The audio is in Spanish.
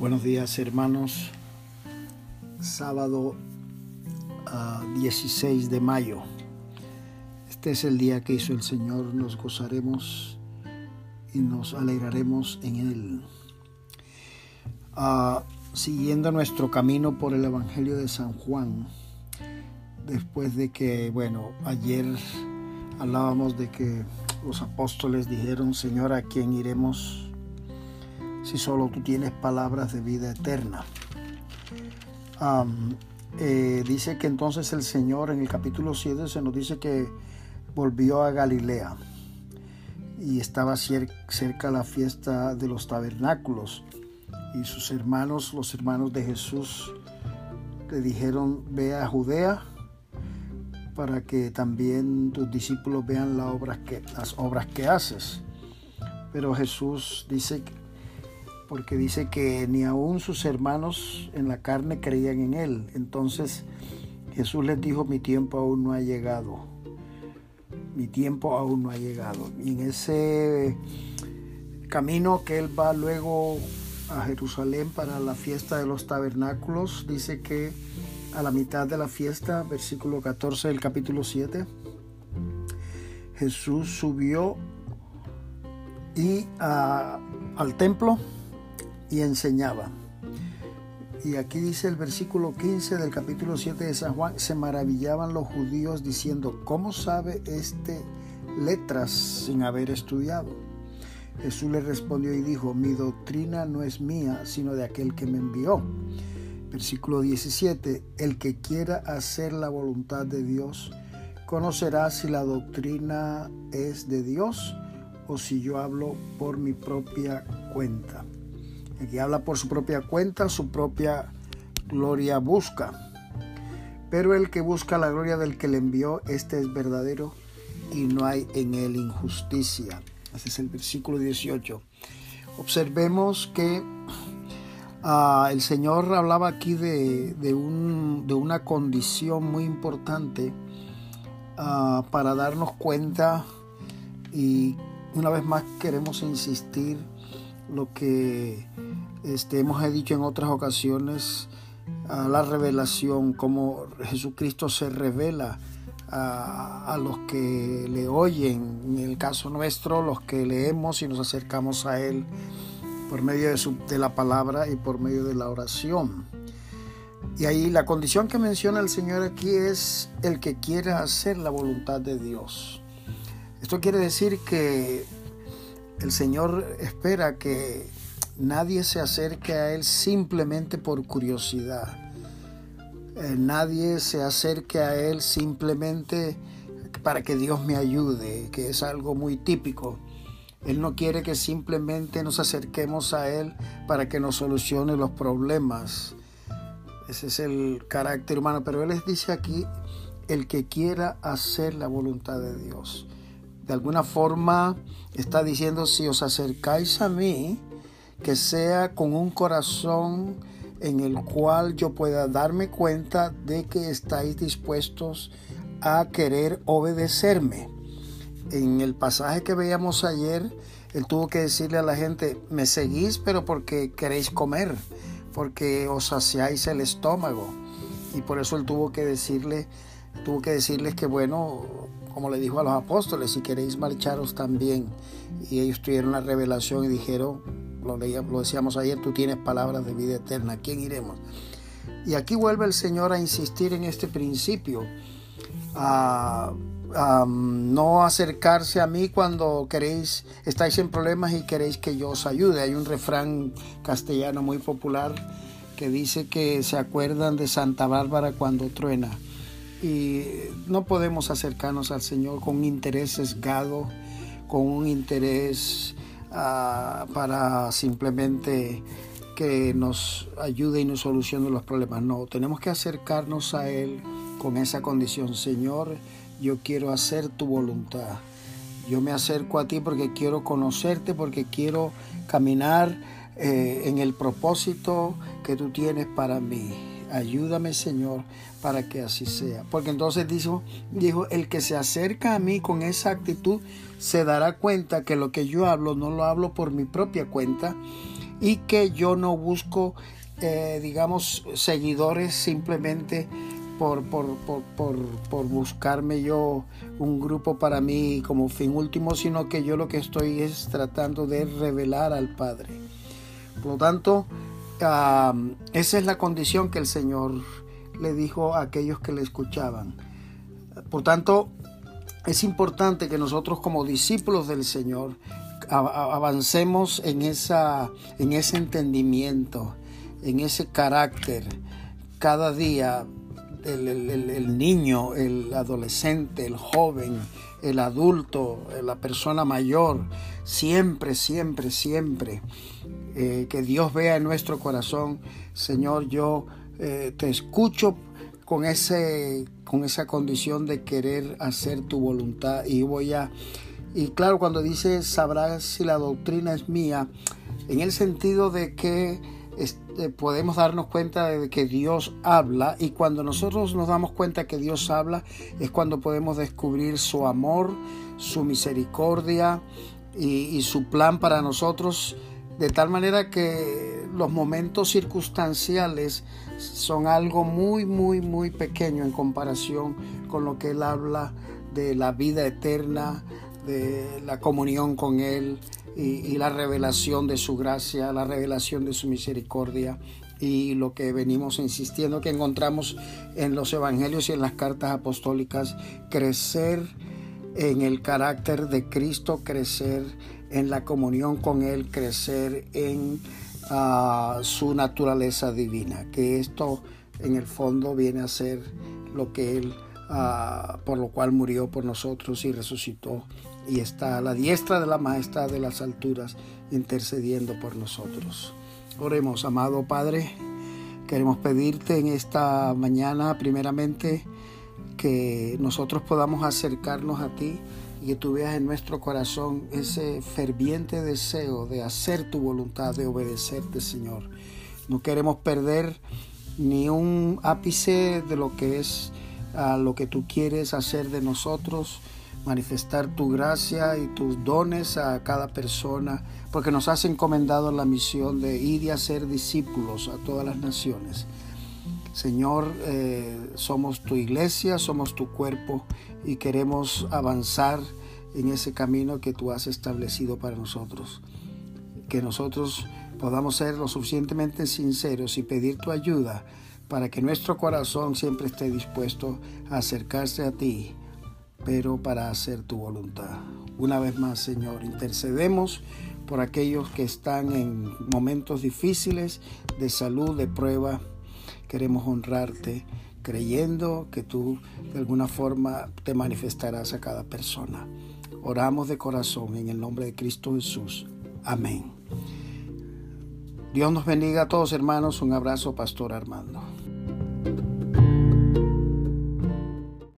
Buenos días hermanos. Sábado 16 de mayo. Este es el día que hizo el Señor. Nos gozaremos y nos alegraremos en Él. Ah, siguiendo nuestro camino por el Evangelio de San Juan, después de que, bueno, ayer hablábamos de que los apóstoles dijeron, Señor, ¿a quién iremos? Si solo tú tienes palabras de vida eterna. Eh, dice que entonces el Señor en el capítulo 7 se nos dice que volvió a Galilea y estaba cerca la fiesta de los tabernáculos y sus hermanos, los hermanos de Jesús, le dijeron, ve a Judea para que también tus discípulos vean las obras que, las obras que haces. Pero Jesús dice porque dice que ni aún sus hermanos en la carne creían en él. Entonces Jesús les dijo, mi tiempo aún no ha llegado. Mi tiempo aún no ha llegado. Y en ese camino que él va luego a Jerusalén para la fiesta de los tabernáculos, dice que a la mitad de la fiesta, versículo 14 del capítulo 7, Jesús subió y al templo y enseñaba. Y aquí dice el versículo 15 del capítulo 7 de San Juan, se maravillaban los judíos diciendo, ¿cómo sabe este letras sin haber estudiado? Jesús le respondió y dijo, mi doctrina no es mía, sino de aquel que me envió. Versículo 17, el que quiera hacer la voluntad de Dios, conocerá si la doctrina es de Dios o si yo hablo por mi propia cuenta. El que habla por su propia cuenta, su propia gloria busca. Pero el que busca la gloria del que le envió, este es verdadero y no hay en él injusticia. Este es el versículo 18. Observemos que ah, el Señor hablaba aquí de, una condición muy importante ah, para darnos cuenta y una vez más queremos insistir lo que este, hemos dicho en otras ocasiones, la revelación, como Jesucristo se revela a, los que le oyen, en el caso nuestro, los que leemos y nos acercamos a Él por medio de la palabra y por medio de la oración. Y ahí la condición que menciona el Señor aquí es el que quiera hacer la voluntad de Dios. Esto quiere decir que el Señor espera que nadie se acerque a Él simplemente por curiosidad. Eh, nadie se acerque a Él simplemente para que Dios me ayude, que es algo muy típico. Él no quiere que simplemente nos acerquemos a Él para que nos solucione los problemas. Ese es el carácter humano. Pero Él les dice aquí, el que quiera hacer la voluntad de Dios de alguna forma está diciendo, si os acercáis a mí, que sea con un corazón en el cual yo pueda darme cuenta de que estáis dispuestos a querer obedecerme. En el pasaje que veíamos ayer, él tuvo que decirle a la gente, me seguís pero porque queréis comer, porque os saciáis el estómago. Y por eso él tuvo que decirle, tuvo que decirles que bueno, como le dijo a los apóstoles, si queréis marcharos también. Y ellos tuvieron la revelación y dijeron, lo, decíamos ayer, tú tienes palabras de vida eterna, ¿a quién iremos? Y aquí vuelve el Señor a insistir en este principio, a, no acercarse a mí cuando queréis, estáis en problemas y queréis que yo os ayude. Hay un refrán castellano muy popular que dice que se acuerdan de Santa Bárbara cuando truena y no podemos acercarnos al Señor con un interés sesgado, con un interés ah, para simplemente que nos ayude y nos solucione los problemas. No, tenemos que acercarnos a Él con esa condición. Señor, yo quiero hacer tu voluntad. Yo me acerco a ti porque quiero conocerte, porque quiero caminar eh, en el propósito que tú tienes para mí. Ayúdame, Señor, para que así sea. Porque entonces dijo, dijo, el que se acerca a mí con esa actitud se dará cuenta que lo que yo hablo no lo hablo por mi propia cuenta, y que yo no busco, eh, digamos, seguidores simplemente por, por, por, por, buscarme yo un grupo para mí como fin último, sino que yo lo que estoy es tratando de revelar al Padre. Por lo tanto, esa es la condición que el Señor le dijo a aquellos que le escuchaban. Por tanto, es importante que nosotros como discípulos del Señor avancemos en, esa, en ese entendimiento, en ese carácter, cada día el, niño, el adolescente, el joven, el adulto, la persona mayor, siempre, siempre, siempre, eh, que Dios vea en nuestro corazón, Señor, yo eh, te escucho con, ese, con esa condición de querer hacer tu voluntad y voy a... Y claro, cuando dice sabrás si la doctrina es mía, en el sentido de que este, podemos darnos cuenta de que Dios habla y cuando nosotros nos damos cuenta que Dios habla es cuando podemos descubrir su amor, su misericordia y, su plan para nosotros de tal manera que los momentos circunstanciales son algo muy, muy, muy pequeño en comparación con lo que Él habla de la vida eterna, de la comunión con Él, y, la revelación de su gracia, la revelación de su misericordia y lo que venimos insistiendo que encontramos en los evangelios y en las cartas apostólicas, crecer en el carácter de Cristo, crecer en la comunión con Él, crecer en ah, su naturaleza divina, que esto en el fondo viene a ser lo que Él, ah, por lo cual murió por nosotros y resucitó y está a la diestra de la majestad de las alturas intercediendo por nosotros. Oremos, amado Padre, queremos pedirte en esta mañana primeramente que nosotros podamos acercarnos a ti y que tú veas en nuestro corazón ese ferviente deseo de hacer tu voluntad, de obedecerte, Señor. No queremos perder ni un ápice de lo que es a lo que tú quieres hacer de nosotros manifestar tu gracia y tus dones a cada persona, porque nos has encomendado la misión de ir y hacer discípulos a todas las naciones. Señor, eh, somos tu iglesia, somos tu cuerpo y queremos avanzar en ese camino que tú has establecido para nosotros. Que nosotros podamos ser lo suficientemente sinceros y pedir tu ayuda para que nuestro corazón siempre esté dispuesto a acercarse a ti pero para hacer tu voluntad. Una vez más, Señor, intercedemos por aquellos que están en momentos difíciles de salud, de prueba. Queremos honrarte creyendo que tú de alguna forma te manifestarás a cada persona. Oramos de corazón en el nombre de Cristo Jesús. Amén. Dios nos bendiga a todos hermanos. Un abrazo, Pastor Armando.